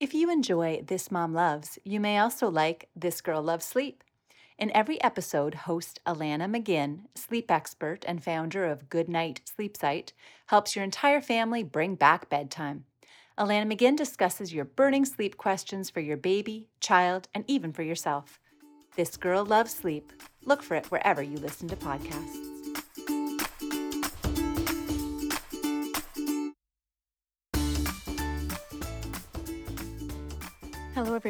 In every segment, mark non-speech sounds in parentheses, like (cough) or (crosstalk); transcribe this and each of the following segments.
If you enjoy This Mom Loves, you may also like This Girl Loves Sleep. In every episode, host Alanna McGinn, sleep expert and founder of Goodnight Sleep Site, helps your entire family bring back bedtime. Alanna McGinn discusses your burning sleep questions for your baby, child, and even for yourself. This Girl Loves Sleep. Look for it wherever you listen to podcasts.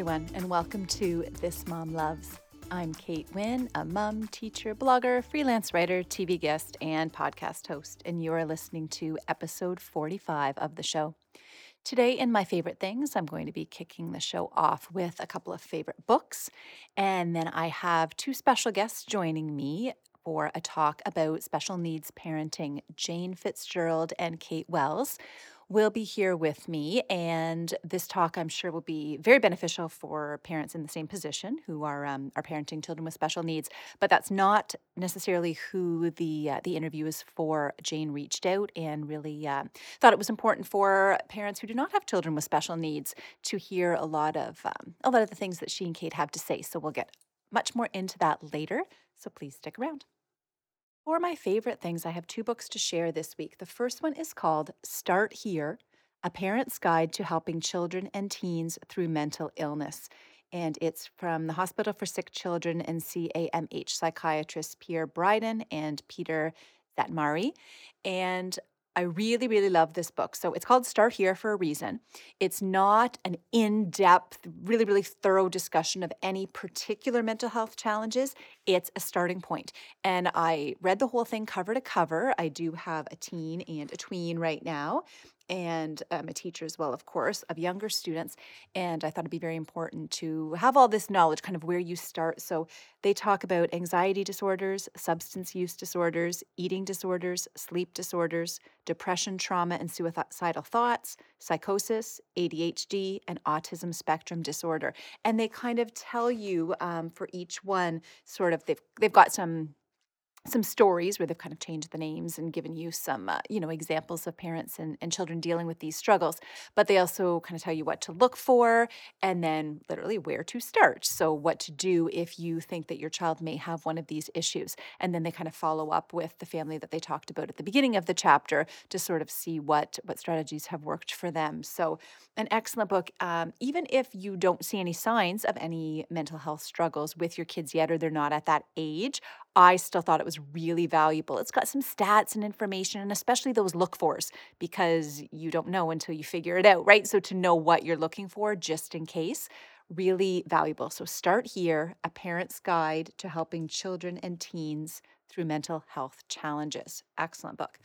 Everyone, and welcome to This Mom Loves. I'm Kate Winn, a mom, teacher, blogger, freelance writer, TV guest, and podcast host, and you are listening to episode 45 of the show. Today, in my favorite things, I'm going to be kicking the show off with a couple of favorite books, and then I have two special guests joining me for a talk about special needs parenting Jane Fitzgerald and Kate Wells will be here with me. And this talk, I'm sure, will be very beneficial for parents in the same position who are um, are parenting children with special needs. But that's not necessarily who the uh, the interview is for. Jane reached out and really uh, thought it was important for parents who do not have children with special needs to hear a lot of um, a lot of the things that she and Kate have to say. So we'll get much more into that later. So please stick around. For my favorite things, I have two books to share this week. The first one is called Start Here A Parent's Guide to Helping Children and Teens Through Mental Illness. And it's from the Hospital for Sick Children and CAMH psychiatrists Pier Bryden and Peter Szatmari. And I really, really love this book. So it's called Start Here for a reason. It's not an in depth, really, really thorough discussion of any particular mental health challenges. It's a starting point. And I read the whole thing cover to cover. I do have a teen and a tween right now and I'm a teacher as well, of course, of younger students. And I thought it'd be very important to have all this knowledge, kind of where you start. So they talk about anxiety disorders, substance use disorders, eating disorders, sleep disorders, depression, trauma, and suicidal thoughts, psychosis, ADHD, and autism spectrum disorder. And they kind of tell you um, for each one, sort of, they've, they've got some some stories where they've kind of changed the names and given you some uh, you know examples of parents and, and children dealing with these struggles but they also kind of tell you what to look for and then literally where to start. So what to do if you think that your child may have one of these issues and then they kind of follow up with the family that they talked about at the beginning of the chapter to sort of see what what strategies have worked for them. So an excellent book um, even if you don't see any signs of any mental health struggles with your kids yet or they're not at that age I still thought it was really valuable. It's got some stats and information, and especially those look fors, because you don't know until you figure it out, right? So to know what you're looking for just in case, really valuable. So start here a parent's guide to helping children and teens through mental health challenges. Excellent book.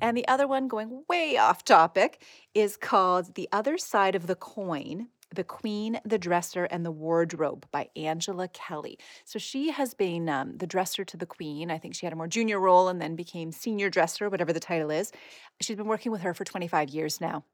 And the other one, going way off topic, is called The Other Side of the Coin the Queen, the Dresser, and the Wardrobe by Angela Kelly. So she has been um, the dresser to the Queen. I think she had a more junior role and then became senior dresser, whatever the title is. She's been working with her for 25 years now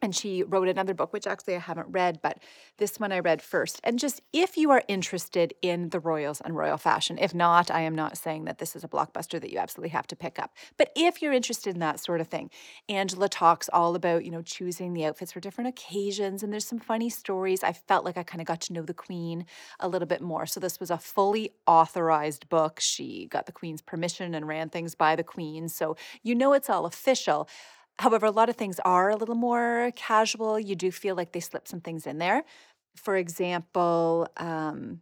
and she wrote another book which actually i haven't read but this one i read first. And just if you are interested in the royals and royal fashion if not i am not saying that this is a blockbuster that you absolutely have to pick up. But if you're interested in that sort of thing angela talks all about you know choosing the outfits for different occasions and there's some funny stories. I felt like i kind of got to know the queen a little bit more. So this was a fully authorized book. She got the queen's permission and ran things by the queen. So you know it's all official However, a lot of things are a little more casual. You do feel like they slip some things in there. For example, um,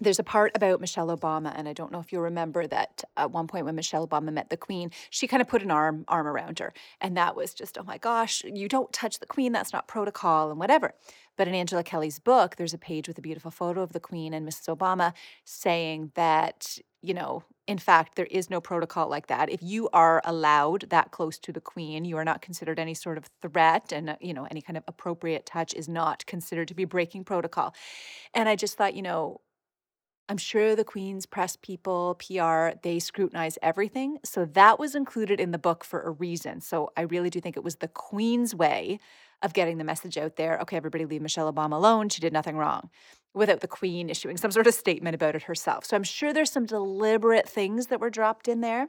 there's a part about Michelle Obama, and I don't know if you remember that at one point when Michelle Obama met the Queen, she kind of put an arm arm around her, and that was just, oh my gosh, you don't touch the Queen, that's not protocol, and whatever. But in Angela Kelly's book, there's a page with a beautiful photo of the Queen and Mrs. Obama saying that you know, in fact, there is no protocol like that. If you are allowed that close to the queen, you are not considered any sort of threat, and you know, any kind of appropriate touch is not considered to be breaking protocol. And I just thought, you know, I'm sure the Queen's press people, PR, they scrutinize everything. So that was included in the book for a reason. So I really do think it was the Queen's way of getting the message out there. Okay, everybody leave Michelle Obama alone. She did nothing wrong without the Queen issuing some sort of statement about it herself. So I'm sure there's some deliberate things that were dropped in there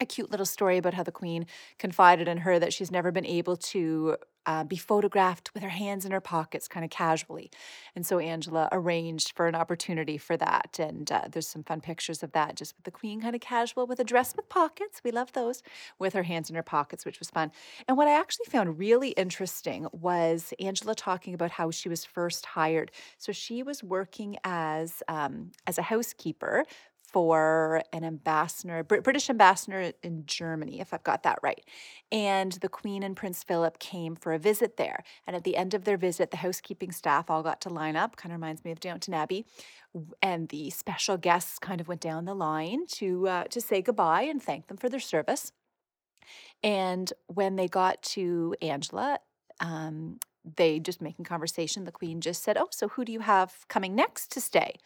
a cute little story about how the queen confided in her that she's never been able to uh, be photographed with her hands in her pockets, kind of casually. And so Angela arranged for an opportunity for that. And uh, there's some fun pictures of that, just with the Queen kind of casual with a dress with pockets. We love those with her hands in her pockets, which was fun. And what I actually found really interesting was Angela talking about how she was first hired. So she was working as um, as a housekeeper for an ambassador, British ambassador in Germany, if I've got that right. And the Queen and Prince Philip came for a visit there. And at the end of their visit, the housekeeping staff all got to line up, kind of reminds me of Downton Abbey. And the special guests kind of went down the line to uh, to say goodbye and thank them for their service. And when they got to Angela, um, they just making conversation. The Queen just said, "Oh, so who do you have coming next to stay?"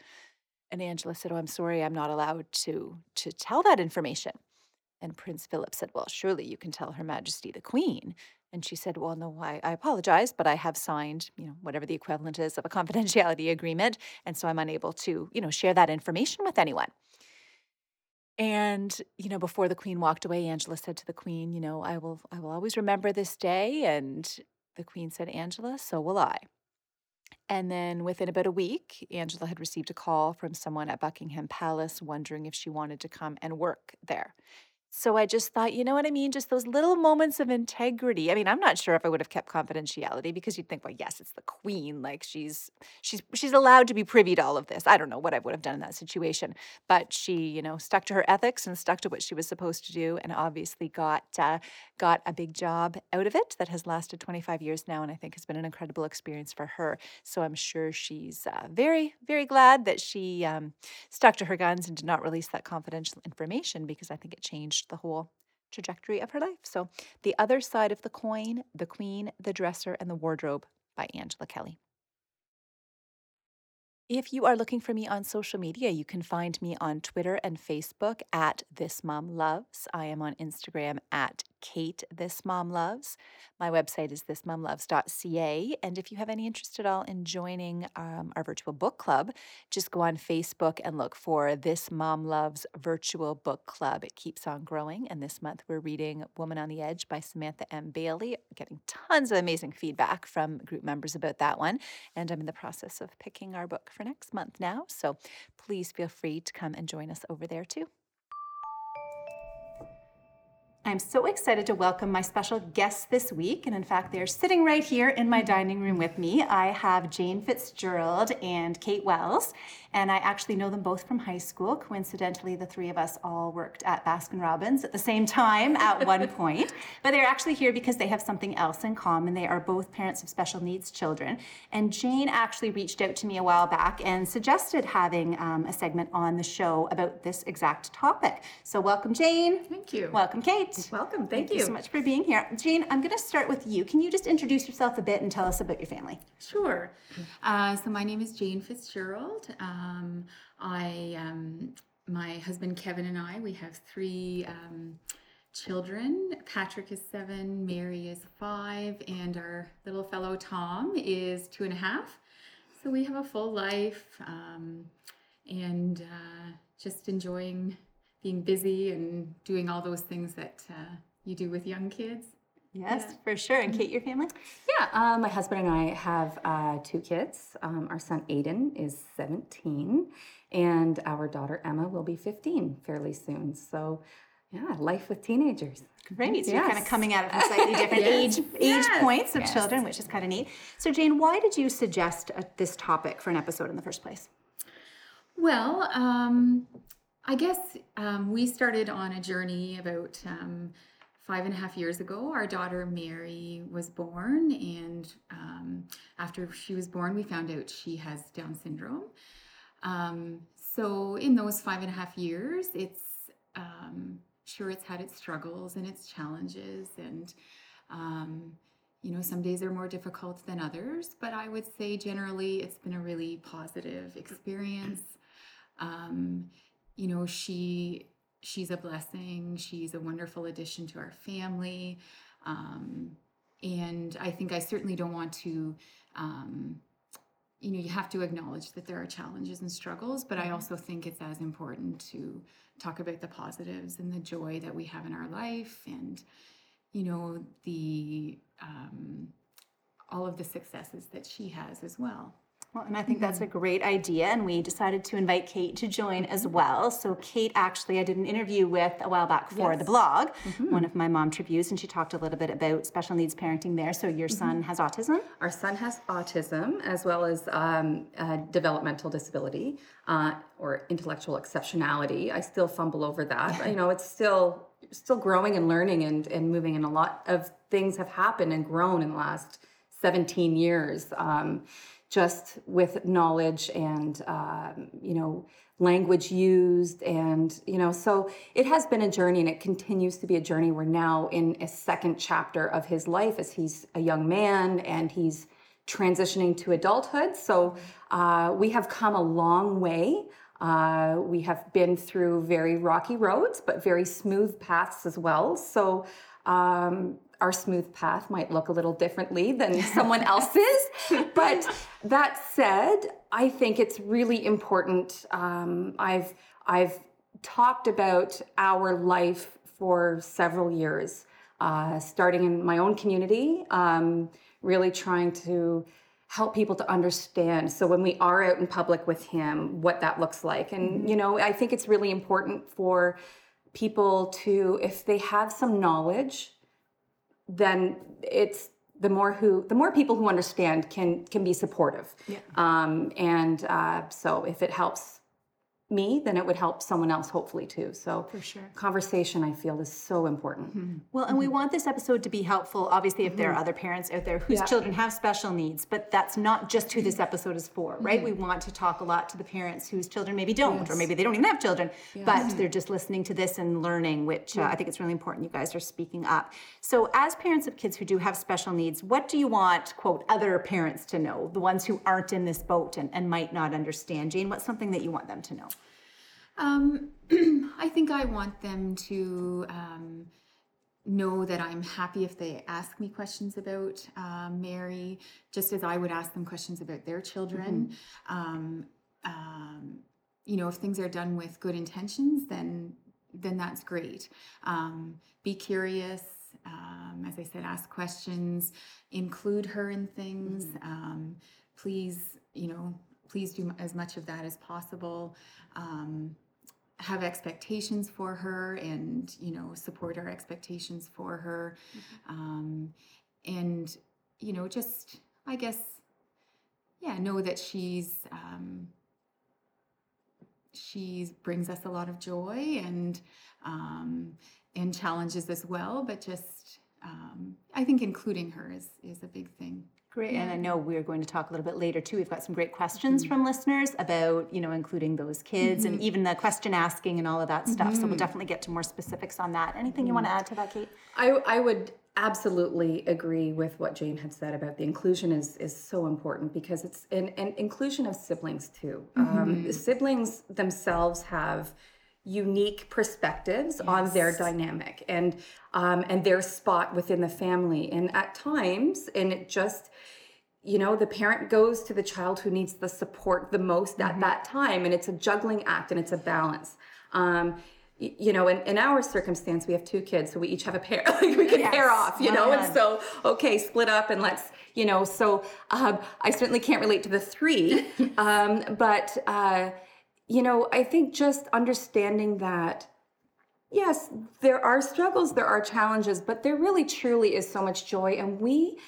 And Angela said, "Oh, I'm sorry, I'm not allowed to to tell that information." And Prince Philip said, "Well, surely you can tell Her Majesty the Queen." And she said, "Well, no, I, I apologize, but I have signed, you know, whatever the equivalent is of a (laughs) confidentiality agreement, and so I'm unable to, you know, share that information with anyone." And you know, before the Queen walked away, Angela said to the Queen, "You know, I will, I will always remember this day." And the Queen said, "Angela, so will I." And then within about a week, Angela had received a call from someone at Buckingham Palace wondering if she wanted to come and work there. So I just thought, you know what I mean? Just those little moments of integrity. I mean, I'm not sure if I would have kept confidentiality because you'd think, well, yes, it's the queen. Like she's she's she's allowed to be privy to all of this. I don't know what I would have done in that situation, but she, you know, stuck to her ethics and stuck to what she was supposed to do, and obviously got uh, got a big job out of it that has lasted 25 years now, and I think has been an incredible experience for her. So I'm sure she's uh, very very glad that she um, stuck to her guns and did not release that confidential information because I think it changed the whole trajectory of her life. So, The Other Side of the Coin, The Queen, The Dresser, and the Wardrobe by Angela Kelly. If you are looking for me on social media, you can find me on Twitter and Facebook at This Mom Loves. I am on Instagram at Kate This Mom Loves. My website is thismomloves.ca. And if you have any interest at all in joining um, our virtual book club, just go on Facebook and look for This Mom Loves Virtual Book Club. It keeps on growing. And this month we're reading Woman on the Edge by Samantha M. Bailey, getting tons of amazing feedback from group members about that one. And I'm in the process of picking our book for next month now. So please feel free to come and join us over there too. I'm so excited to welcome my special guests this week. And in fact, they're sitting right here in my dining room with me. I have Jane Fitzgerald and Kate Wells and I actually know them both from high school. Coincidentally, the three of us all worked at Baskin Robbins at the same time (laughs) at one point. But they're actually here because they have something else in common. They are both parents of special needs children. And Jane actually reached out to me a while back and suggested having um, a segment on the show about this exact topic. So, welcome, Jane. Thank you. Welcome, Kate. Welcome. Thank, Thank you. you so much for being here. Jane, I'm going to start with you. Can you just introduce yourself a bit and tell us about your family? Sure. Uh, so, my name is Jane Fitzgerald. Um, um, I, um, my husband Kevin and I, we have three um, children. Patrick is seven, Mary is five, and our little fellow Tom is two and a half. So we have a full life um, and uh, just enjoying being busy and doing all those things that uh, you do with young kids. Yes, yeah. for sure. And Kate, your family? Yeah, uh, my husband and I have uh, two kids. Um, our son Aiden is 17, and our daughter Emma will be 15 fairly soon. So, yeah, life with teenagers. Great. So yes. you're kind of coming at it from slightly (laughs) different yes. age age yes. points of children, which is kind of neat. So, Jane, why did you suggest uh, this topic for an episode in the first place? Well, um, I guess um, we started on a journey about um, five and a half years ago, our daughter Mary was born, and um, after she was born, we found out she has Down syndrome. Um, so, in those five and a half years, it's um, sure it's had its struggles and its challenges, and um, you know, some days are more difficult than others, but I would say generally it's been a really positive experience. Um, you know, she she's a blessing. She's a wonderful addition to our family. Um, and I think I certainly don't want to, um, you know, you have to acknowledge that there are challenges and struggles, but I mm-hmm. also think it's as important to talk about the positives and the joy that we have in our life and, you know, the, um, all of the successes that she has as well. Well, and I think that's a great idea. And we decided to invite Kate to join as well. So, Kate, actually, I did an interview with a while back for the blog, one of my mom tributes, and she talked a little bit about special needs parenting there. So, your son has autism. Our son has autism as well as um, developmental disability uh, or intellectual exceptionality. I still fumble over that. you know, it's still still growing and learning and, and moving, and a lot of things have happened and grown in the last 17 years. Um, just with knowledge and um, you know language used and you know so it has been a journey and it continues to be a journey. We're now in a second chapter of his life as he's a young man and he's transitioning to adulthood. So uh, we have come a long way. Uh, we have been through very rocky roads but very smooth paths as well. So um, our smooth path might look a little differently than (laughs) someone else's. but (laughs) that said, I think it's really important. Um, I've I've talked about our life for several years, uh, starting in my own community, um, really trying to help people to understand. So when we are out in public with him, what that looks like, and you know, I think it's really important for people to, if they have some knowledge then it's the more who the more people who understand can can be supportive Yeah. um, and uh, so if it helps me then it would help someone else hopefully too so For sure. conversation i feel is so important mm-hmm. Mm-hmm. Well, and we want this episode to be helpful, obviously, if there are mm-hmm. other parents out there whose Yeah. children have special needs, but that's not just who this episode is for, right? We want to talk a lot to the parents whose children maybe don't, or maybe they don't even have children, but they're just listening to this and learning, which uh, I think it's really important you guys are speaking up. So, as parents of kids who do have special needs, what do you want, quote, other parents to know, the ones who aren't in this boat and, and might not understand? Jane, what's something that you want them to know? Um, (clears throat) I think I want them to um, know that I'm happy if they ask me questions about um, Mary, just as I would ask them questions about their children. Um, um, you know, if things are done with good intentions, then then that's great. Um, be curious. Um, as I said, ask questions. Include her in things. Um, please, you know, please do as much of that as possible. Um, have expectations for her and you know support our expectations for her. Um, and you know just i guess yeah know that she's um, she brings us a lot of joy and um, and challenges as well but just um, i think including her is is a big thing Great, and I know we're going to talk a little bit later too. We've got some great questions mm-hmm. from listeners about, you know, including those kids and mm-hmm. even the question asking and all of that stuff. So we'll mm-hmm. definitely get to more specifics on that. Anything you want to add to that, Kate? I, I would absolutely agree with what Jane had said about the inclusion is is so important because it's an, an inclusion of siblings too. Um, siblings themselves have unique perspectives on their dynamic and um, and their spot within the family. And at times, and it just you know the parent goes to the child who needs the support the most at that time and it's a juggling act and it's a balance. Um, you know in, in our circumstance we have two kids so we each have a pair (laughs) like we can pair off you know? And so okay split up and let's you know so um, i certainly can't relate to the three (laughs) um, but uh, you know i think just understanding that yes, there are struggles, there are challenges, but there really truly is so much joy. And we,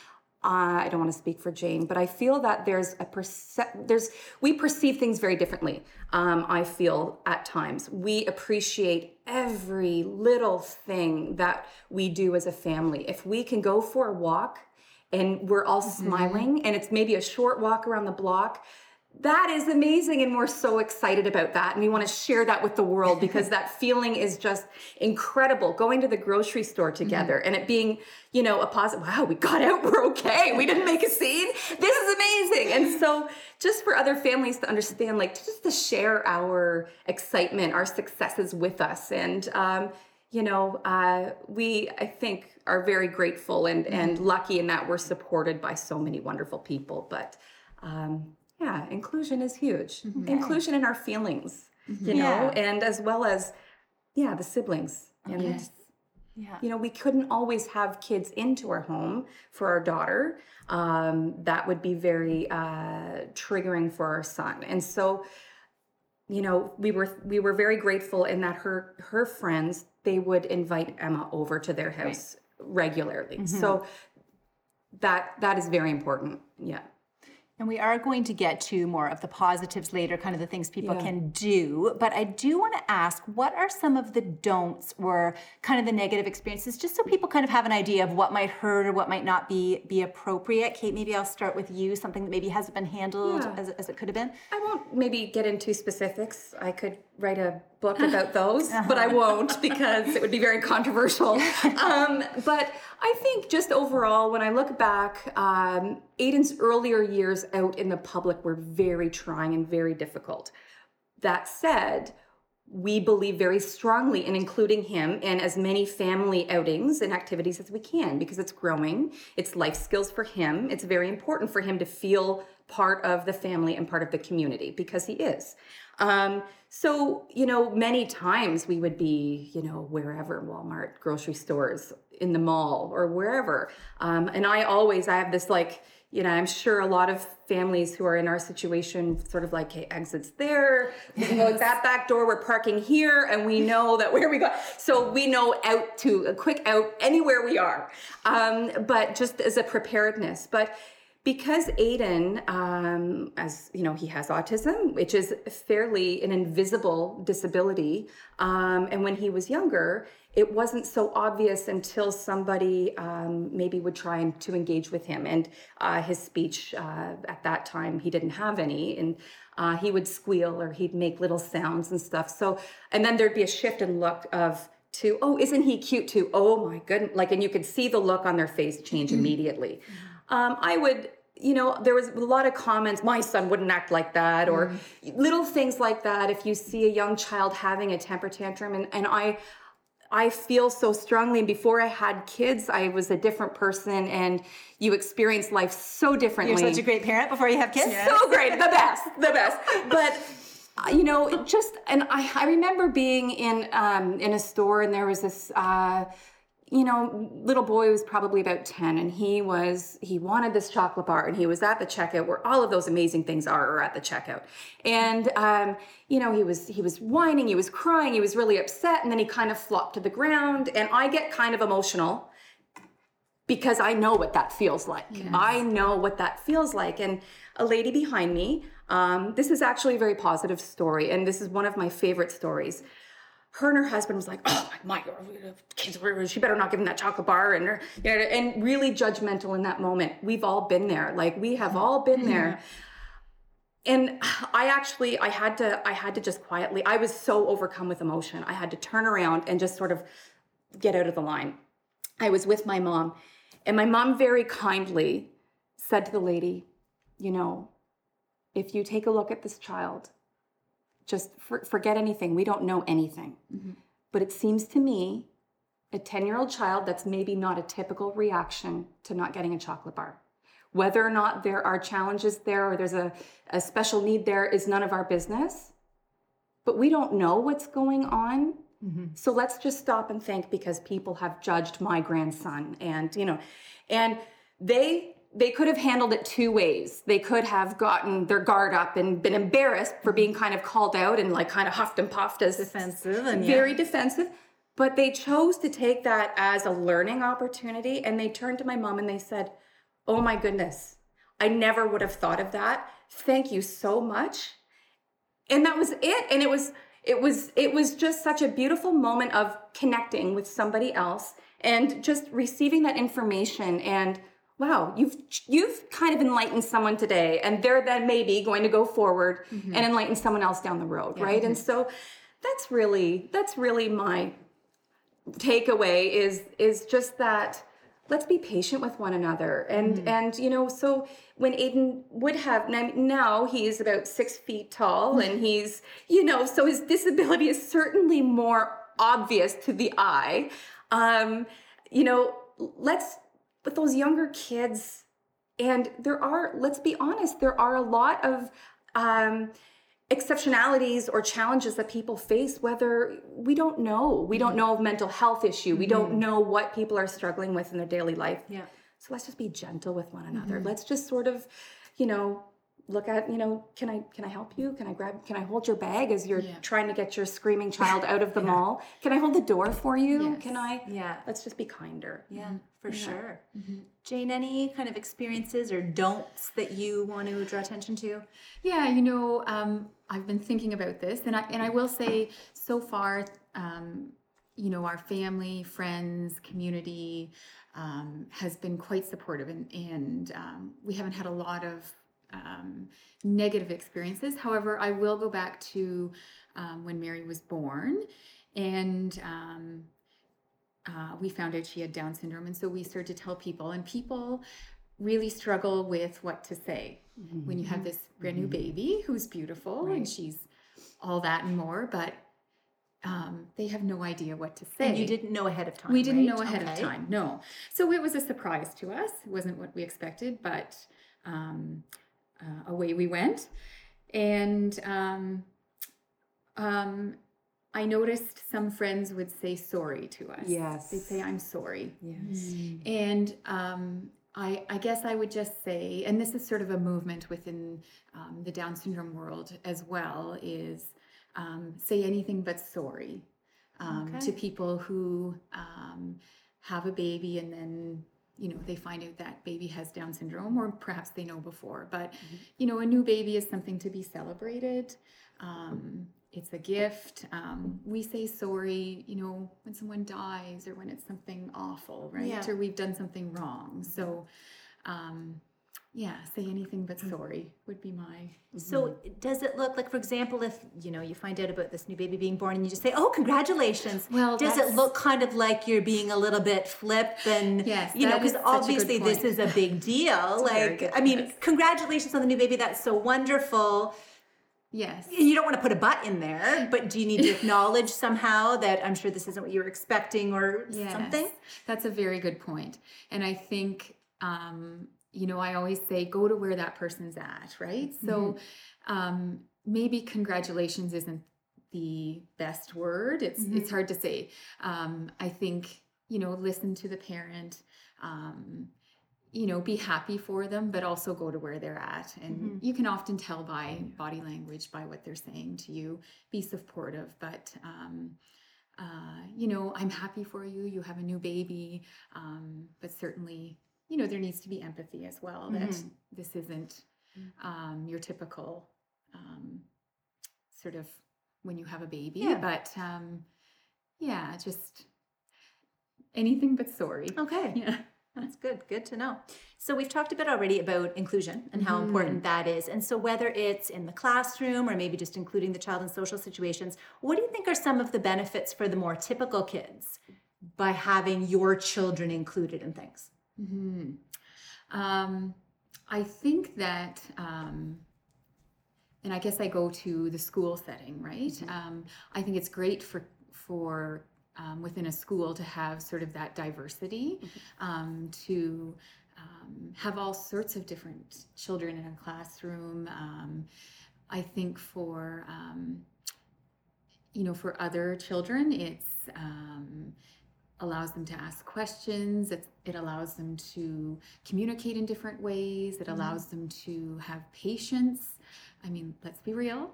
uh, I don't want to speak for Jane, but I feel that there's a perce- there's we perceive things very differently. Um, I feel at times we appreciate every little thing that we do as a family. If we can go for a walk and we're all smiling, and it's maybe a short walk around the block that is amazing and we're so excited about that and we want to share that with the world (laughs) because that feeling is just incredible going to the grocery store together and it being you know a positive wow we got out (laughs) we're okay we didn't make a scene this is amazing and so just for other families to understand like just to share our excitement our successes with us and um, you know uh, we i think are very grateful and and lucky in that we're supported by so many wonderful people but um, yeah, inclusion is huge. Inclusion in our feelings, you know, and as well as, yeah, the siblings. And Yeah. You know, we couldn't always have kids into our home for our daughter. Um, that would be very uh, triggering for our son. And so, you know, we were we were very grateful in that her her friends they would invite Emma over to their house regularly. So that that is very important. Yeah. And we are going to get to more of the positives later, kind of the things people Yeah. can do. But I do want to ask what are some of the don'ts or kind of the negative experiences, just so people kind of have an idea of what might hurt or what might not be be appropriate. Kate, maybe I'll start with you, something that maybe hasn't been handled Yeah. as, as it could have been. I won't maybe get into specifics. I could write a book about (laughs) those, but I won't because it would be very controversial. (laughs) Um, but I think just overall, when I look back, um, Aiden's earlier years out in the public were very trying and very difficult. That said, we believe very strongly in including him in as many family outings and activities as we can because it's growing. It's life skills for him. It's very important for him to feel part of the family and part of the community because he is. Um, so, you know, many times we would be, you know, wherever, Walmart, grocery stores, in the mall, or wherever. Um, and I always, I have this like, you know, I'm sure a lot of families who are in our situation sort of like, hey, exits there, we can go that back door, we're parking here, and we know that where we go. So we know out to a quick out anywhere we are. Um, but just as a preparedness. But because Aiden, um, as you know, he has autism, which is fairly an invisible disability. Um, and when he was younger, it wasn't so obvious until somebody um, maybe would try and, to engage with him. And uh, his speech uh, at that time, he didn't have any. And uh, he would squeal or he'd make little sounds and stuff. So, and then there'd be a shift in look of, to oh isn't he cute too oh my goodness like and you could see the look on their face change immediately um, i would you know there was a lot of comments my son wouldn't act like that or little things like that if you see a young child having a temper tantrum and, and i I feel so strongly. And before I had kids, I was a different person, and you experience life so differently You're such a great parent before you have kids. so great, the best, the best. (laughs) But uh, you know, just and I, I remember being in um, in a store and there was this. Uh, you know, little boy was probably about 10 and he was, he wanted this chocolate bar and he was at the checkout where all of those amazing things are, are at the checkout. And, um, you know, he was, he was whining, he was crying, he was really upset. And then he kind of flopped to the ground and I get kind of emotional because I know what that feels like. I know what that feels like. And a lady behind me, um, this is actually a very positive story, and this is one of my favorite stories. Her and her husband was like, "Oh my, my kids, she better not give him that chocolate bar," and her, you know, and really judgmental in that moment. We've all been there, like we have mm-hmm. all been there. Mm-hmm. And I actually, I had to, I had to just quietly. I was so overcome with emotion. I had to turn around and just sort of get out of the line. I was with my mom, and my mom very kindly said to the lady, You know, if you take a look at this child, just for, forget anything. We don't know anything. Mm-hmm. But it seems to me, a 10 year old child, that's maybe not a typical reaction to not getting a chocolate bar. Whether or not there are challenges there or there's a, a special need there is none of our business. But we don't know what's going on. Mm-hmm. So let's just stop and think because people have judged my grandson and you know and they they could have handled it two ways. They could have gotten their guard up and been embarrassed for being kind of called out and like kind of huffed and puffed as Defensive and very defensive. But they chose to take that as a learning opportunity and they turned to my mom and they said, "Oh my goodness. I never would have thought of that. Thank you so much." and that was it and it was it was it was just such a beautiful moment of connecting with somebody else and just receiving that information and wow you've you've kind of enlightened someone today and they're then maybe going to go forward mm-hmm. and enlighten someone else down the road right? And mm-hmm. so that's really that's really my takeaway is is just that let's be patient with one another. And mm-hmm. and you know so when aiden would have now- now he's about six feet tall and he's you know so his disability is certainly more obvious to the eye. Um you know let's with those younger kids. And there are let's be honest there are a lot of um exceptionalities or challenges that people face whether we don't know. We don't mm-hmm. know of mental health issue. We don't mm-hmm. know what people are struggling with in their daily life. Yeah. so let's just be gentle with one another. Mm-hmm. Let's just sort of you know look at you know can i can i help you can i grab can i hold your bag as you're Yeah. trying to get your screaming child out of the mall can i hold the door for you Yes. can i Yeah. let's just be kinder Yeah, for sure. Jane, any kind of experiences or don'ts that you want to draw attention to? Yeah, you know, um, I've been thinking about this, and I and I will say, so far, um, you know, our family, friends, community um, has been quite supportive, and and um, we haven't had a lot of um, negative experiences. However, I will go back to um, when Mary was born, and. Um, uh, we found out she had Down syndrome, and so we started to tell people, and people really struggle with what to say when you have this brand new baby who's beautiful and she's all that and more, but um, they have no idea what to say. And you didn't know ahead of time. We didn't right? know ahead Okay. of time, no. So it was a surprise to us. It wasn't what we expected, but um, uh, away we went. And um, um, I noticed some friends would say sorry to us. Yes. They'd say, I'm sorry. yes And um, I, I guess I would just say, and this is sort of a movement within um, the Down syndrome world as well, is um, say anything but sorry um, Okay. to people who um, have a baby and then you know they find out that baby has Down syndrome, or perhaps they know before. But you know, a new baby is something to be celebrated. Um, it's a gift. Um, we say sorry, you know, when someone dies or when it's something awful, right? Yeah. Or we've done something wrong. So, um, yeah, say anything but Mm. sorry would be my. So does it look like, for example, if you know you find out about this new baby being born and you just say, "Oh, congratulations"? Well, does it look kind of like you're being a little bit flip and Yes, you know, because is such a good obviously this is a big (laughs) deal. like, I mean, point. congratulations on the new baby. That's so wonderful. Yes. You don't want to put a butt in there, but do you need to (laughs) acknowledge somehow that I'm sure this isn't what you were expecting or Yes, something? That's a very good point. And I think, um, you know, I always say go to where that person's at, right? So um, maybe congratulations isn't the best word. It's it's hard to say. Um, I think you know, listen to the parent. Um, you know, be happy for them, but also go to where they're at. And you can often tell by body language, by what they're saying to you. Be supportive, but um, uh, you know, I'm happy for you. You have a new baby, um, but certainly, you know, there needs to be empathy as well. That Mhm. this isn't um, your typical um, sort of when you have a baby, Yeah. but um, yeah, just anything but sorry. Okay. (laughs) Yeah. That's good. Good to know. So we've talked a bit already about inclusion and how important that is. And so whether it's in the classroom or maybe just including the child in social situations, what do you think are some of the benefits for the more typical kids by having your children included in things? Hmm Um, I think that, um, and I guess I go to the school setting, right? Um, I think it's great for for um, within a school to have sort of that diversity, um, to um, have all sorts of different children in a classroom. Um, I think for um, you know for other children, it's um, allows them to ask questions. It, it allows them to communicate in different ways. It allows them to have patience. I mean, let's be real.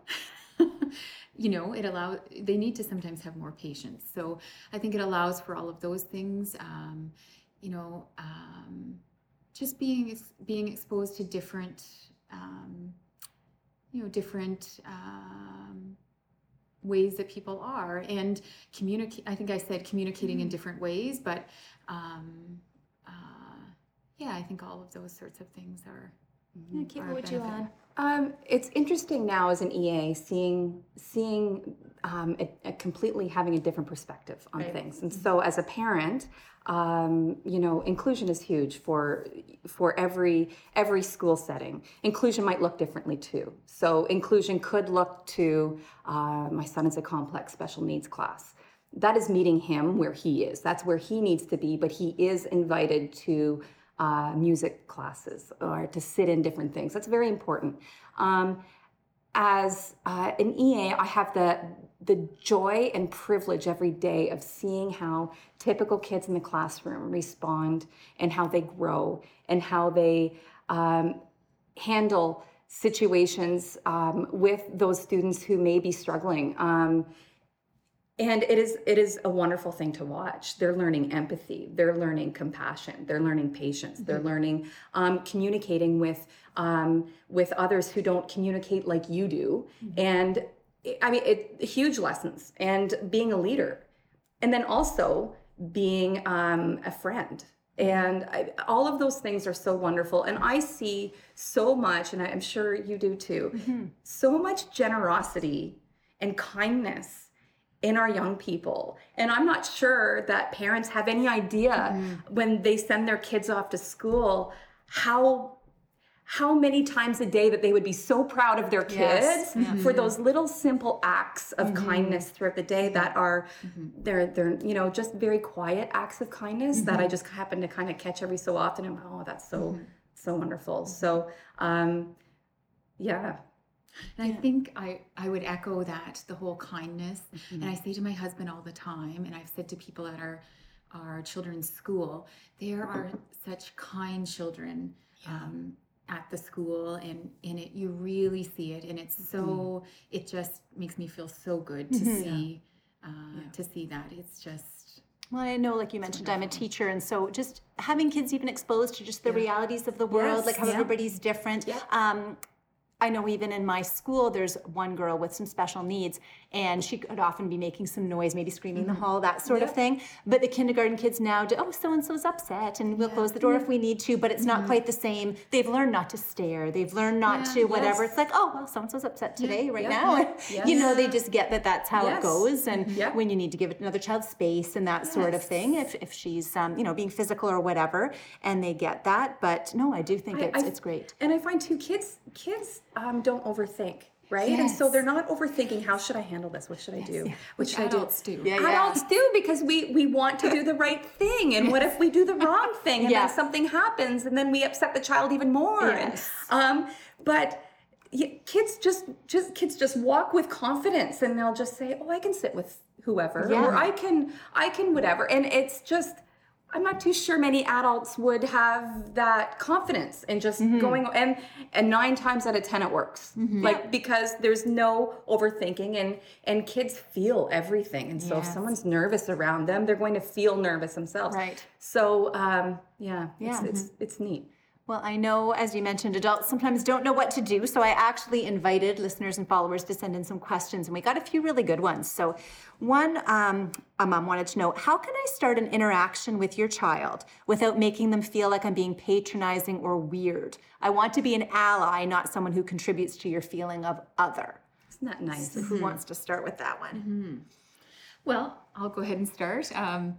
(laughs) you know, it allows they need to sometimes have more patience. So I think it allows for all of those things. Um, you know, um, just being being exposed to different, um, you know, different. Um, ways that people are and communicate i think i said communicating in different ways but um uh yeah i think all of those sorts of things are Yeah, Or what you add? Um, it's interesting now as an EA seeing seeing um, a completely having a different perspective on Right. things, and so as a parent, um, you know, inclusion is huge for for every every school setting. Inclusion might look differently too. So inclusion could look to uh, my son is a complex special needs class. That is meeting him where he is. That's where he needs to be, but he is invited to uh, music classes or to sit in different things. That's very important. Um, as uh, an EA, I have the the joy and privilege every day of seeing how typical kids in the classroom respond and how they grow and how they um, handle situations um, with those students who may be struggling. Um, and it is it is a wonderful thing to watch. They're learning empathy. They're learning compassion. They're learning patience. They're Mm-hmm. learning um, communicating with um, with others who don't communicate like you do. Mm-hmm. And I mean, it huge lessons and being a leader, and then also being um, a friend. And I, all of those things are so wonderful. And I see so much, and I'm sure you do too, Mm-hmm. so much generosity and kindness in our young people. And I'm not sure that parents have any idea Mm-hmm. when they send their kids off to school how how many times a day that they would be so proud of their kids Yes. for those little simple acts of Mm-hmm. kindness throughout the day that are they're they're you know just very quiet acts of kindness that Mm-hmm. I just happen to kind of catch every so often and oh that's so so wonderful. So um yeah. And I think I, I would echo that the whole kindness. And I say to my husband all the time, and I've said to people at our our children's school, there are such kind children um, at the school, and and it you really see it, and it's so it just makes me feel so good to see uh, to see that. It's just Well, I know, like you mentioned, I'm a teacher, and so just having kids even exposed to just the realities of the world, Yes, like how yeah. everybody's different. Um, I know even in my school, there's one girl with some special needs, and she could often be making some noise, maybe screaming in the hall, that sort of thing. But the kindergarten kids now do, oh, so and so's upset, and we'll close the door if we need to, but it's not quite the same. They've learned not to stare, they've learned not to whatever. yes. It's like, oh, well, so and so's upset today, right yeah, now. (laughs) yeah, You know, they just get that that's how it goes, and Yeah. when you need to give another child space and that sort of thing, if, if she's, um, you know, being physical or whatever, and they get that. But no, I do think I- it's, I- it's great. And I find too kids kids um, don't overthink, right? And so they're not overthinking. How should I handle this? What should I do? What should I do? adults do. Yeah, yeah. Adults do because we we want to do the right (laughs) thing, and what if we do the wrong thing and Yeah. then something happens, and then we upset the child even more? And, Yes. um, but yeah, kids just just kids just walk with confidence, and they'll just say, "Oh, I can sit with whoever," Yeah. or "I can I can whatever," and it's just. I'm not too sure many adults would have that confidence in just Mm-hmm. going and and nine times out of ten it works. Like because there's no overthinking and and kids feel everything. And so if someone's nervous around them, they're going to feel nervous themselves. Right. So um, yeah, Yeah. It's, it's it's neat. Well, I know, as you mentioned, adults sometimes don't know what to do. So I actually invited listeners and followers to send in some questions, and we got a few really good ones. So, one, um, a mom wanted to know how can I start an interaction with your child without making them feel like I'm being patronizing or weird? I want to be an ally, not someone who contributes to your feeling of other. Isn't that nice? Who wants to start with that one? Well, I'll go ahead and start. Um,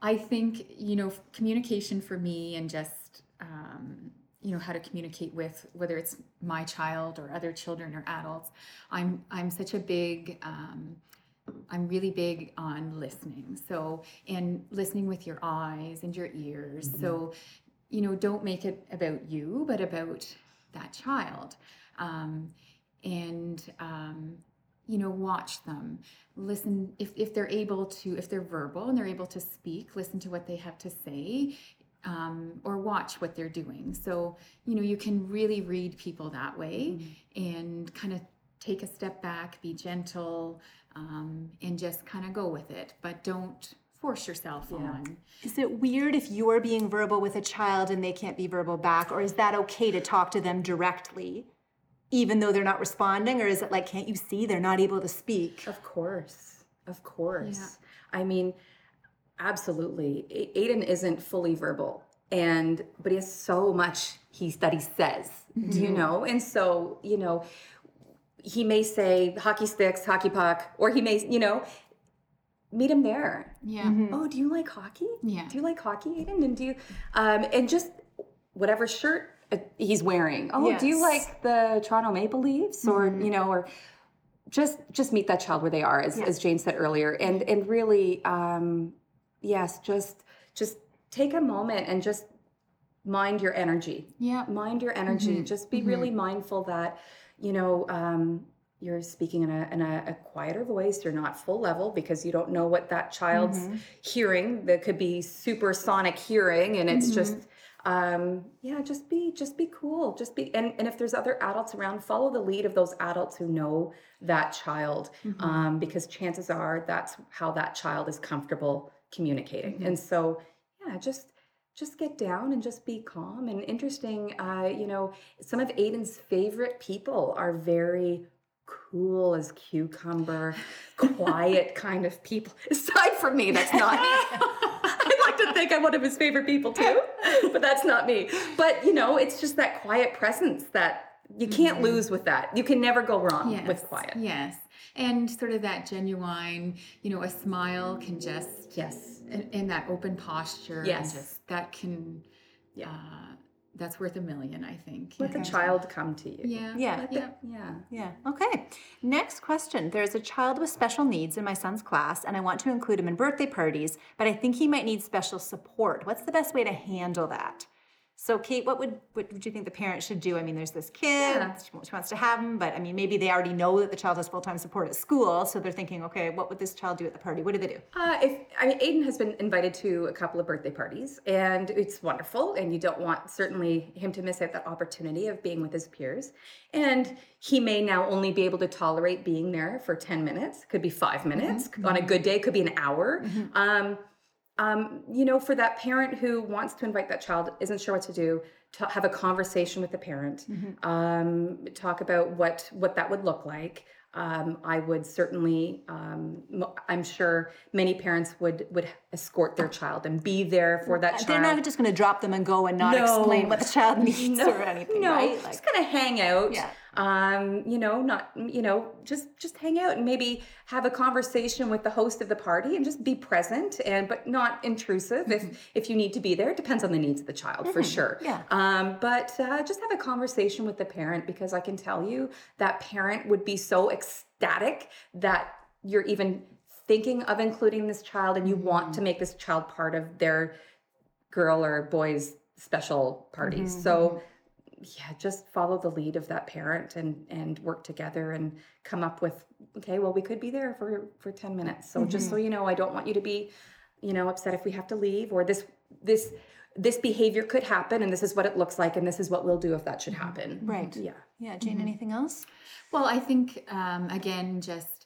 I think, you know, communication for me and just, um, you know, how to communicate with whether it's my child or other children or adults. I'm, I'm such a big, um, I'm really big on listening. So, and listening with your eyes and your ears. So, you know, don't make it about you, but about that child. Um, and, um, you know, watch them, listen if, if they're able to, if they're verbal and they're able to speak, listen to what they have to say. Um, or watch what they're doing. So, you know, you can really read people that way and kind of take a step back, be gentle, um, and just kind of go with it. But don't force yourself on. Is it weird if you are being verbal with a child and they can't be verbal back, or is that okay to talk to them directly, even though they're not responding? Or is it like, can't you see they're not able to speak? Of course. Of course. I mean, absolutely. A- Aiden isn't fully verbal and but he has so much he that he says. Do you know? And so, you know, he may say hockey sticks, hockey puck, or he may, you know, meet him there. Yeah. Oh, do you like hockey? Yeah. Do you like hockey, Aiden? And do you um and just whatever shirt uh, he's wearing. Oh, do you like the Toronto Maple Leafs or you know or just just meet that child where they are as, as Jane said earlier and and really um yes just just take a moment and just mind your energy Yeah. mind your energy just be really mindful that you know, um, you're speaking in, a, in a, a, quieter voice. You're not full level because you don't know what that child's mm-hmm. hearing. That could be supersonic hearing, and it's mm-hmm. just um, yeah, just be just be cool. Just be and, and if there's other adults around, follow the lead of those adults who know that child, mm-hmm. um, because chances are that's how that child is comfortable communicating. Mm-hmm. And so yeah, just just get down and just be calm and interesting. Uh, you know, some of Aiden's favorite people are very cool as cucumber, quiet (laughs) kind of people. Aside from me, that's not (laughs) me. i'd like to think I'm one of his favorite people too, but that's not me. But you know, it's just that quiet presence that you can't mm-hmm. lose with that. You can never go wrong yes, with quiet. Yes. And sort of that genuine, you know, a smile can just yes, in, that open posture, yes, just that can, yeah. Uh, that's worth a million, I think. Let the child come to you. Yeah. Yeah. yeah. yeah. Yeah. Okay. Next question. There's a child with special needs in my son's class, and I want to include him in birthday parties, but I think he might need special support. What's the best way to handle that? So, Kate, what would what would you think the parent should do? I mean, there's this kid, yeah. she wants to have him, but I mean, maybe they already know that the child has full time support at school, so they're thinking, okay, what would this child do at the party? What do they do? Uh, if I mean, Aiden has been invited to a couple of birthday parties, and it's wonderful, and you don't want certainly him to miss out that opportunity of being with his peers. And he may now only be able to tolerate being there for ten minutes, could be five minutes mm-hmm. on a good day, could be an hour. Mm-hmm. Um, um, you know, for that parent who wants to invite that child, isn't sure what to do, to have a conversation with the parent, mm-hmm. um, talk about what what that would look like. Um, I would certainly, um, I'm sure many parents would would escort their child and be there for that child. They're not just going to drop them and go and not no. explain what the child (laughs) needs no. or anything, no. right? Like, just kind of hang out. Yeah um, you know, not, you know, just just hang out and maybe have a conversation with the host of the party and just be present and but not intrusive mm-hmm. if if you need to be there. It depends on the needs of the child mm-hmm. for sure. Yeah. Um, but uh, just have a conversation with the parent because I can tell you that parent would be so ecstatic that you're even thinking of including this child and you mm-hmm. want to make this child part of their girl or boy's special parties. Mm-hmm. So yeah, just follow the lead of that parent and and work together and come up with okay, well we could be there for for 10 minutes. So mm-hmm. just so mm-hmm. you know, I don't want you to be, you know, upset if we have to leave or this this this behavior could happen and this is what it looks like and this is what we'll do if that should happen. Right. Yeah. Yeah, Jane, mm-hmm. anything else? Well, I think um, again just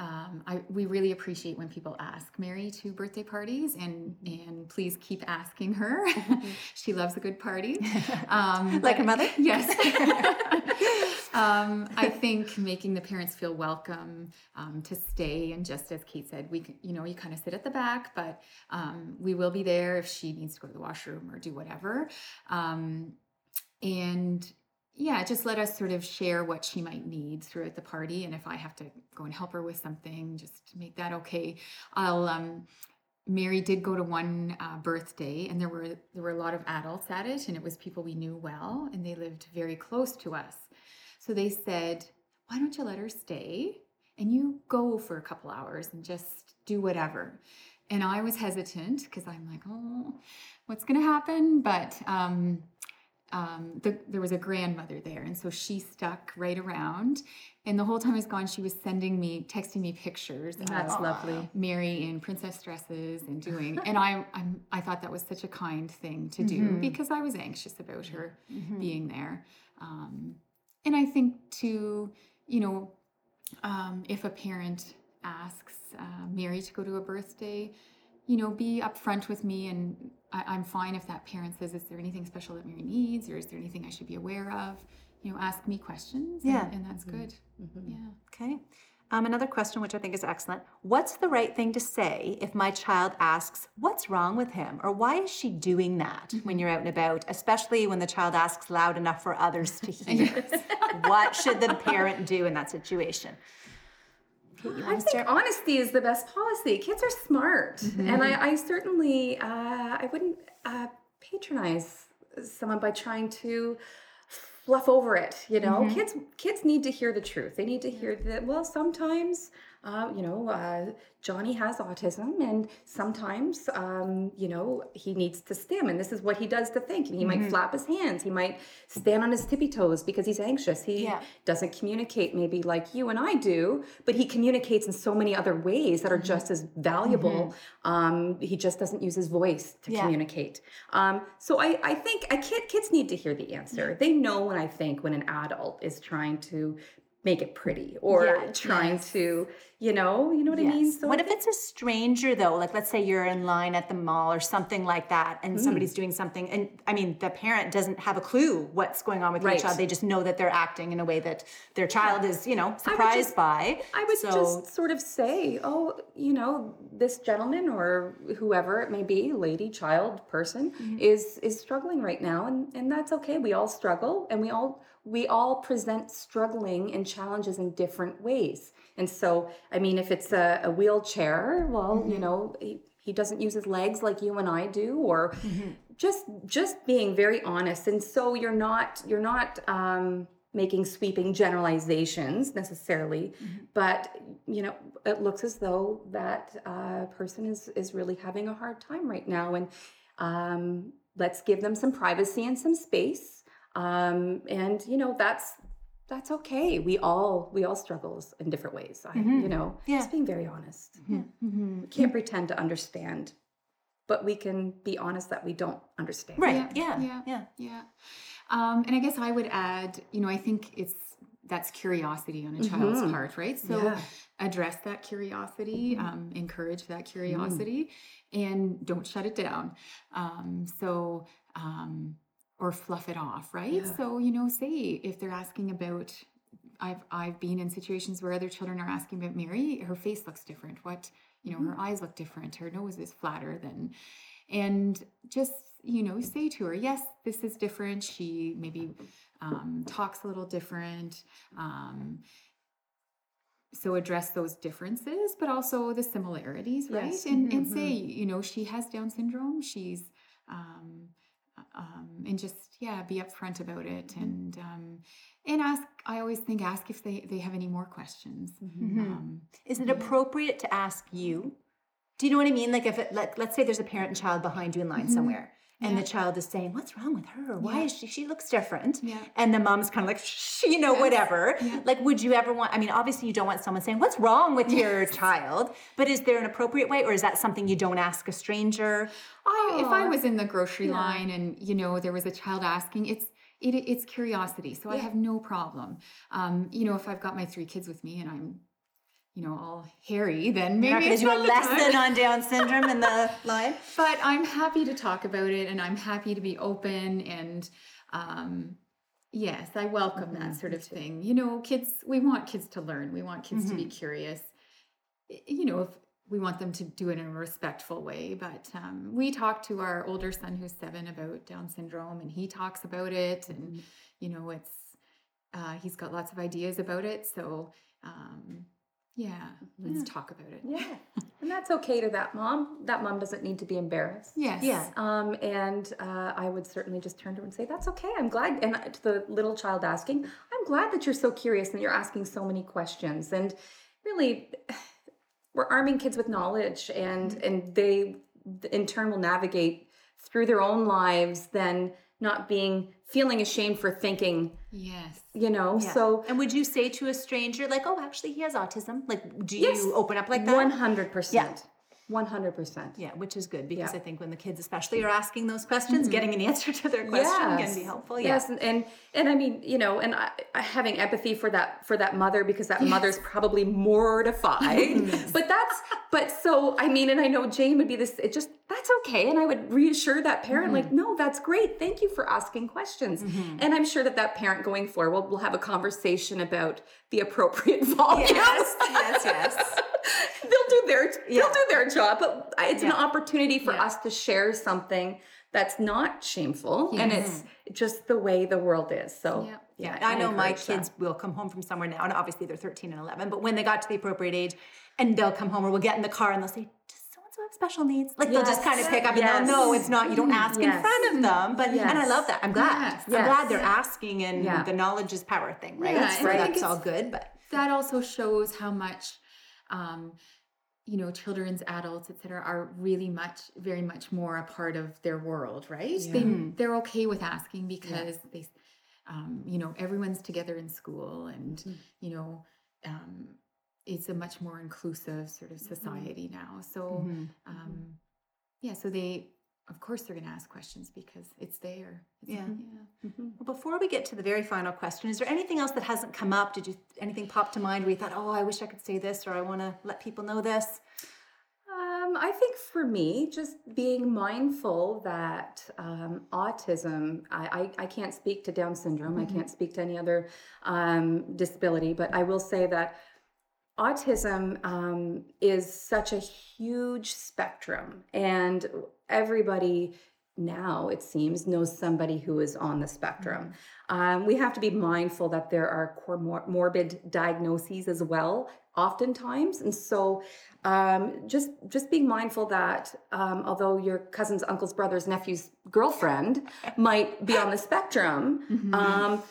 um, I, we really appreciate when people ask Mary to birthday parties, and and please keep asking her. (laughs) she loves a good party, (laughs) um, like her mother. (laughs) Yes. um, I think making the parents feel welcome um, to stay, and just as Kate said, we you know you kind of sit at the back, but um, we will be there if she needs to go to the washroom or do whatever. Um, and yeah, just let us sort of share what she might need throughout the party. And if I have to go and help her with something, just make that okay. I'll, um, Mary did go to one uh, birthday, and there were there were a lot of adults at it, and it was people we knew well, and they lived very close to us. So they said, "Why don't you let her stay, and you go for a couple hours and just do whatever." And I was hesitant because I'm like, "Oh, what's going to happen?" But um, um, the, there was a grandmother there, and so she stuck right around. And the whole time I was gone, she was sending me, texting me pictures. That's lovely. Mary in princess dresses and doing, (laughs) and I, I'm, I thought that was such a kind thing to do mm-hmm. because I was anxious about her mm-hmm. being there. Um, and I think too, you know, um, if a parent asks uh, Mary to go to a birthday, you know, be upfront with me and I, am fine if that parent says, is there anything special that Mary needs or is there anything I should be aware of? You know, ask me questions. Yeah. And, and that's mm-hmm. good. Mm-hmm. Yeah. Okay. Um, another question, which I think is excellent. What's the right thing to say if my child asks, What's wrong with him? Or why is she doing that mm-hmm. when you're out and about, especially when the child asks loud enough for others to (laughs) hear? what should the parent do in that situation? I think honesty is the best policy. Kids are smart, mm-hmm. and I, I certainly uh, I wouldn't uh, patronize someone by trying to fluff over it. You know, mm-hmm. kids kids need to hear the truth. They need to hear that. Well, sometimes uh, you know, uh, Johnny has autism, and sometimes, um, you know, he needs to stim, and this is what he does to think. And he Mm-hmm. might flap his hands, he might stand on his tippy toes because he's anxious. He Yeah. doesn't communicate maybe like you and I do, but he communicates in so many other ways that are just as valuable. Um, he just doesn't use his voice to Yeah. communicate. Um, so I, I think I kid, kids need to hear the answer. They know when I think when an adult is trying to make it pretty or Yeah, trying yes. to, you know, you know what I mean? Yes. what if it's a stranger though? Like let's say you're in line at the mall or something like that and Hmm. somebody's doing something and I mean the parent doesn't have a clue what's going on with Right. your child. They just know that they're acting in a way that their child is, you know, surprised just- by. I would so, just sort of say, oh, you know, this gentleman or whoever it may be, lady, child, person, Mm-hmm. is is struggling right now, and and that's okay. We all struggle, and we all we all present struggling and challenges in different ways. And so, I mean, if it's a, a wheelchair, well, Mm-hmm. you know, he, he doesn't use his legs like you and I do, or Mm-hmm. just just being very honest. And so you're not you're not. Um, making sweeping generalizations necessarily but you know it looks as though that uh, person is is really having a hard time right now and um, let's give them some privacy and some space um, and you know that's that's okay we all we all struggle in different ways I, you know Yeah. just being very honest we can't pretend to understand but we can be honest that we don't understand Right. Yeah, Yeah. yeah. Yeah. Yeah. Um, and I guess I would add, you know, I think it's that's curiosity on a child's part, right? So Yeah. address that curiosity, um, encourage that curiosity, and don't shut it down. Um, so, um, or fluff it off, right? Yeah. So, you know, say if they're asking about, I've I've been in situations where other children are asking about Mary, her face looks different. What you know, her eyes look different. Her nose is flatter than, and just you know, say to her, yes, this is different. She maybe um, talks a little different. Um, so address those differences, but also the similarities, right? Yes. And and say, you know, she has Down syndrome. She's um, um, and just yeah, be upfront about it, and um, and ask. I always think ask if they they have any more questions. Um, Is it appropriate to ask you? Do you know what I mean? Like if it like let's say there's a parent and child behind you in line somewhere. And the child is saying, "What's wrong with her? Why Yeah. is she? She looks different." Yeah. And the mom's kind of like, Shh, you know, whatever. Like, would you ever want? I mean, obviously, you don't want someone saying, "What's wrong with your child?" But is there an appropriate way, or is that something you don't ask a stranger? If I was in the grocery line and you know there was a child asking, it's it, it's curiosity, so I have no problem. Um, you know, if I've got my three kids with me and I'm, you know, all hairy, then You're not maybe going to do a not the time. lesson on (laughs) Down syndrome in the line. But I'm happy to talk about it, and I'm happy to be open and. Um, Yes, I welcome that sort of thing. You know, kids, we want kids to learn. We want kids to be curious. You know, if we want them to do it in a respectful way. But um, we talk to our older son who's seven about Down syndrome, and he talks about it. And, you know, it's, uh, he's got lots of ideas about it. So, um, yeah, let's talk about it. yeah (laughs) and that's okay to that mom that mom doesn't need to be embarrassed Yes. Yeah. Um, and uh, I would certainly just turn to her and say, "That's okay. I'm glad." And to the little child asking, "I'm glad that you're so curious and you're asking so many questions." And really, (sighs) we're arming kids with knowledge, and and they in turn will navigate through their own lives, then not being feeling ashamed for thinking. Yes. You know, yeah. so. And would you say to a stranger, like, oh, actually, he has autism? Like, do yes, you open up like that? 100%. Yeah. 100%. Yeah, which is good because yeah. I think when the kids especially are asking those questions, mm-hmm. getting an answer to their question yes. can be helpful. Yeah. Yes, and, and, and I mean, you know, and I, I having empathy for that for that mother because that yes. mother's probably mortified. (laughs) But that's but so I mean, and I know Jane would be this it just that's okay and I would reassure that parent mm-hmm. like, "No, that's great. Thank you for asking questions." Mm-hmm. And I'm sure that that parent going forward will, will have a conversation about the appropriate (laughs) volume. Yes, yes, yes. (laughs) they'll do their yeah. they'll do their job but it's an opportunity for Yeah. us to share something that's not shameful and it's just the way the world is. So Yeah. Yeah, I know my encourage that. kids will come home from somewhere now, and obviously they're 13 and 11, but when they got to the appropriate age, and they'll come home or we'll get in the car and they'll say, Does so and so have special needs? Like they'll just kind of pick up and they'll know it's not, you don't ask in front of them. But, and I love that. I'm glad. Yes. I'm glad they're asking and Yeah. the knowledge is power thing, right? Yeah, so and I think that's all good. But that also shows how much um, you know, children's, adults, etc., are really much, very much more a part of their world, right? They they're okay with asking because they, um, you know, everyone's together in school, and you know, um, it's a much more inclusive sort of society now. So, um, yeah, so they, of course, they're going to ask questions because it's there. It's, Yeah. yeah. Well, before we get to the very final question, is there anything else that hasn't come up? Did you anything pop to mind where you thought, oh, I wish I could say this, or I want to let people know this? Um, I think for me, just being mindful that um, autism, I, I, I can't speak to Down syndrome, I can't speak to any other um, disability, but I will say that autism um, is such a huge spectrum, and everybody now, it seems, knows somebody who is on the spectrum. Um, we have to be mindful that there are morbid diagnoses as well, oftentimes, and so um, just just being mindful that um, although your cousin's uncle's brother's nephew's girlfriend (laughs) might be on the spectrum, um,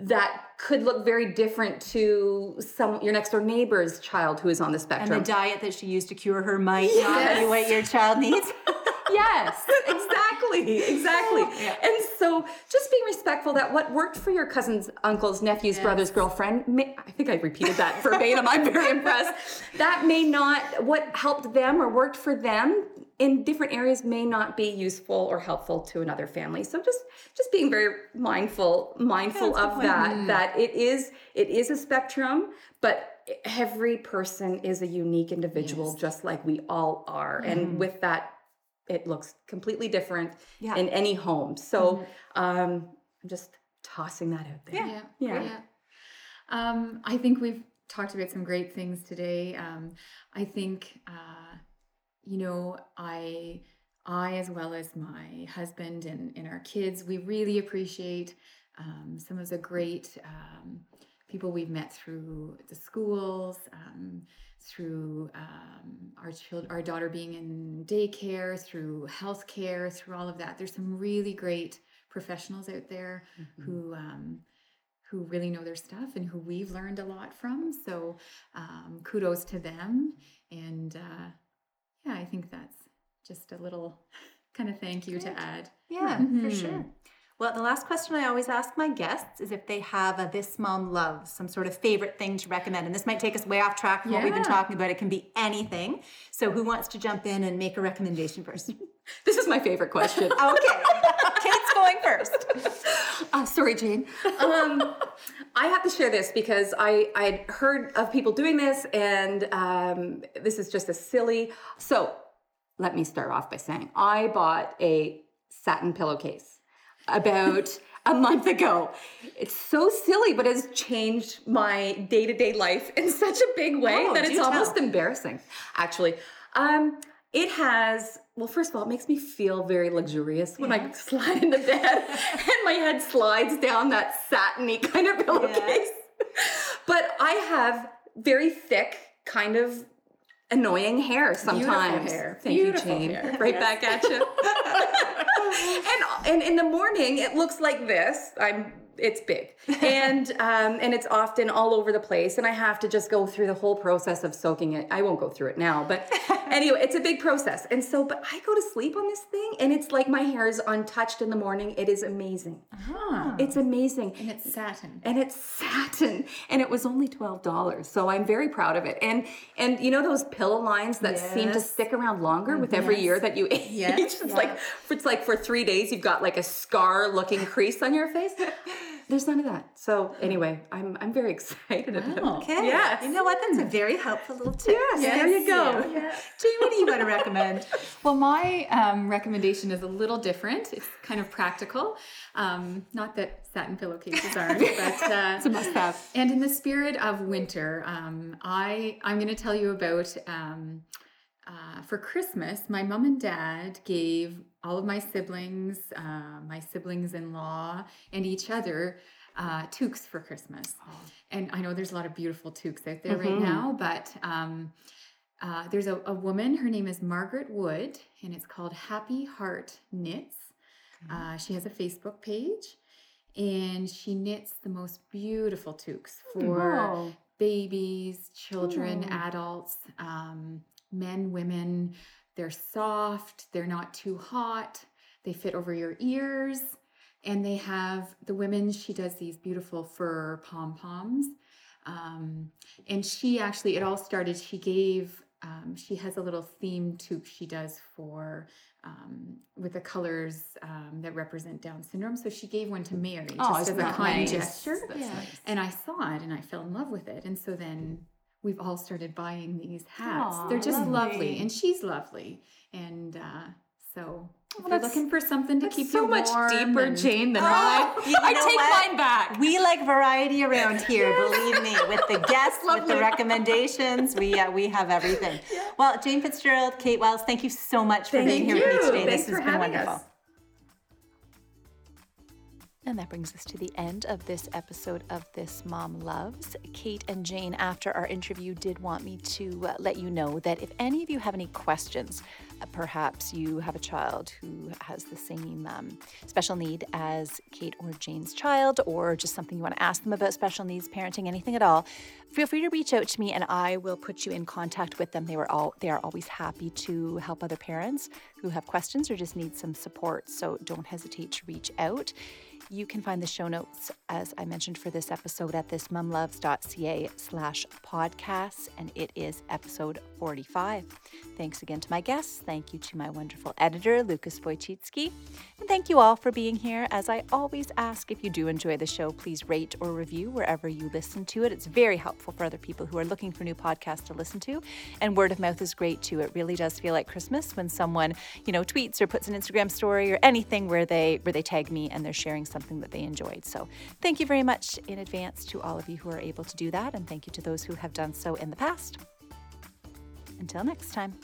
that could look very different to some your next door neighbor's child who is on the spectrum. And the diet that she used to cure her might not be what your child (laughs) needs. yes, exactly, exactly. (laughs) And so just being respectful that what worked for your cousin's uncle's nephew's brother's girlfriend, may, I think I repeated that (laughs) verbatim. I'm very impressed. That may not, what helped them or worked for them in different areas may not be useful or helpful to another family. So just just being very mindful mindful of that that it is it is a spectrum, but every person is a unique individual just like we all are. And with that it looks completely different Yeah. in any home. So um, I'm just tossing that out there. Yeah. Yeah. Um, I think we've talked about some great things today. Um, I think, uh, you know, I, I as well as my husband and, and our kids, we really appreciate um, some of the great um, people we've met through the schools, um, through um, our child, our daughter being in daycare, through healthcare, through all of that. There's some really great professionals out there who um, who really know their stuff and who we've learned a lot from. So um, kudos to them. And uh, yeah, I think that's just a little (laughs) kind of thank you to add. Yeah, for mm-hmm. sure. Well, the last question I always ask my guests is if they have a This Mom Loves, some sort of favorite thing to recommend. And this might take us way off track from what we've been talking about. It can be anything. So, who wants to jump in and make a recommendation first? (laughs) This is my favorite question. (laughs) okay. Going first. (laughs) Uh, sorry, Jane. Um, I have to share this because I I'd heard of people doing this, and um, this is just a silly. So let me start off by saying I bought a satin pillowcase about a month ago. It's so silly, but it's changed my day to day life in such a big way Oh, that it's almost tell. embarrassing, actually. Um, it has, well, first of all, it makes me feel very luxurious when I slide into bed (laughs) and my head slides down that satiny kind of pillowcase. But I have very thick, kind of annoying hair sometimes. hair. Thank Beautiful you, Jane. hair. Right back at you. (laughs) and and in the morning it looks like this. I'm it's big. (laughs) And um, and it's often all over the place and i have to just go through the whole process of soaking it. I won't go through it now but (laughs) anyway it's a big process. And so but i go to sleep on this thing and it's like my hair is untouched in the morning. It is amazing. Ah, it's amazing. And it's satin. and it's satin. And it was only $12 so i'm very proud of it. And and you know those pillow lines that seem to stick around longer with every year that you age? Yes, (laughs) it's yeah. like it's like for three days you've got like a scar looking crease on your face there's none of that so anyway i'm i'm very (laughs) excited about it Okay. Yes. You know what? That's a very helpful little tip. Yes, there you go. Jane, what do you want to recommend? (laughs) Well, my um, recommendation is a little different. It's kind of practical. Um, not that satin pillowcases aren't, (laughs) but uh, it's a must-have And in the spirit of winter, um, I I'm going to tell you about um, uh, for Christmas. My mom and dad gave all of my siblings, uh, my siblings-in-law, and each other uh, toques for Christmas. And I know there's a lot of beautiful toques out there right now, but um, uh, there's a, a woman. Her name is Margaret Wood, and it's called Happy Heart Knits. Uh, she has a Facebook page, and she knits the most beautiful toques for Oh, babies, children, adults, um, men, women. They're soft, they're not too hot, they fit over your ears. And they have the women, she does these beautiful fur pom poms. Um, and she actually, it all started, she gave, um, she has a little theme toque she does for um, with the colors um, that represent Down syndrome. So she gave one to Mary just oh, as isn't a kind nice? gesture. Yeah. nice. And I saw it and I fell in love with it. And so then we've all started buying these hats. Aw, They're just lovely. lovely. And she's lovely. And uh, so if Well, you're looking for something to That's keep so you much deeper, and- Jane, than Oh, I. you I take what? mine back. We like variety around (laughs) here, believe me. With the (laughs) guests, with the recommendations, we uh, we have everything. (laughs) Well, Jane Fitzgerald, Kate Wells, thank you so much for Thank being here with me today. Thanks this has been wonderful. us. And that brings us to the end of this episode of This Mom Loves. Kate and Jane, after our interview, did want me to uh, let you know that if any of you have any questions, uh, perhaps you have a child who has the same um, special need as Kate or Jane's child, or just something you want to ask them about special needs parenting, anything at all, feel free to reach out to me and I will put you in contact with them. They were all they are always happy to help other parents who have questions or just need some support. So don't hesitate to reach out. You can find the show notes, as I mentioned for this episode, at thismomloves.ca slash podcasts, and it is episode 45. Thanks again to my guests. Thank you to my wonderful editor, Lucas Wojcicki. And thank you all for being here. As I always ask, if you do enjoy the show, please rate or review wherever you listen to it. It's very helpful for other people who are looking for new podcasts to listen to. And word of mouth is great too. It really does feel like Christmas when someone, you know, tweets or puts an Instagram story or anything where they where they tag me and they're sharing something that they enjoyed. So thank you very much in advance to all of you who are able to do that. And thank you to those who have done so in the past. Until next time.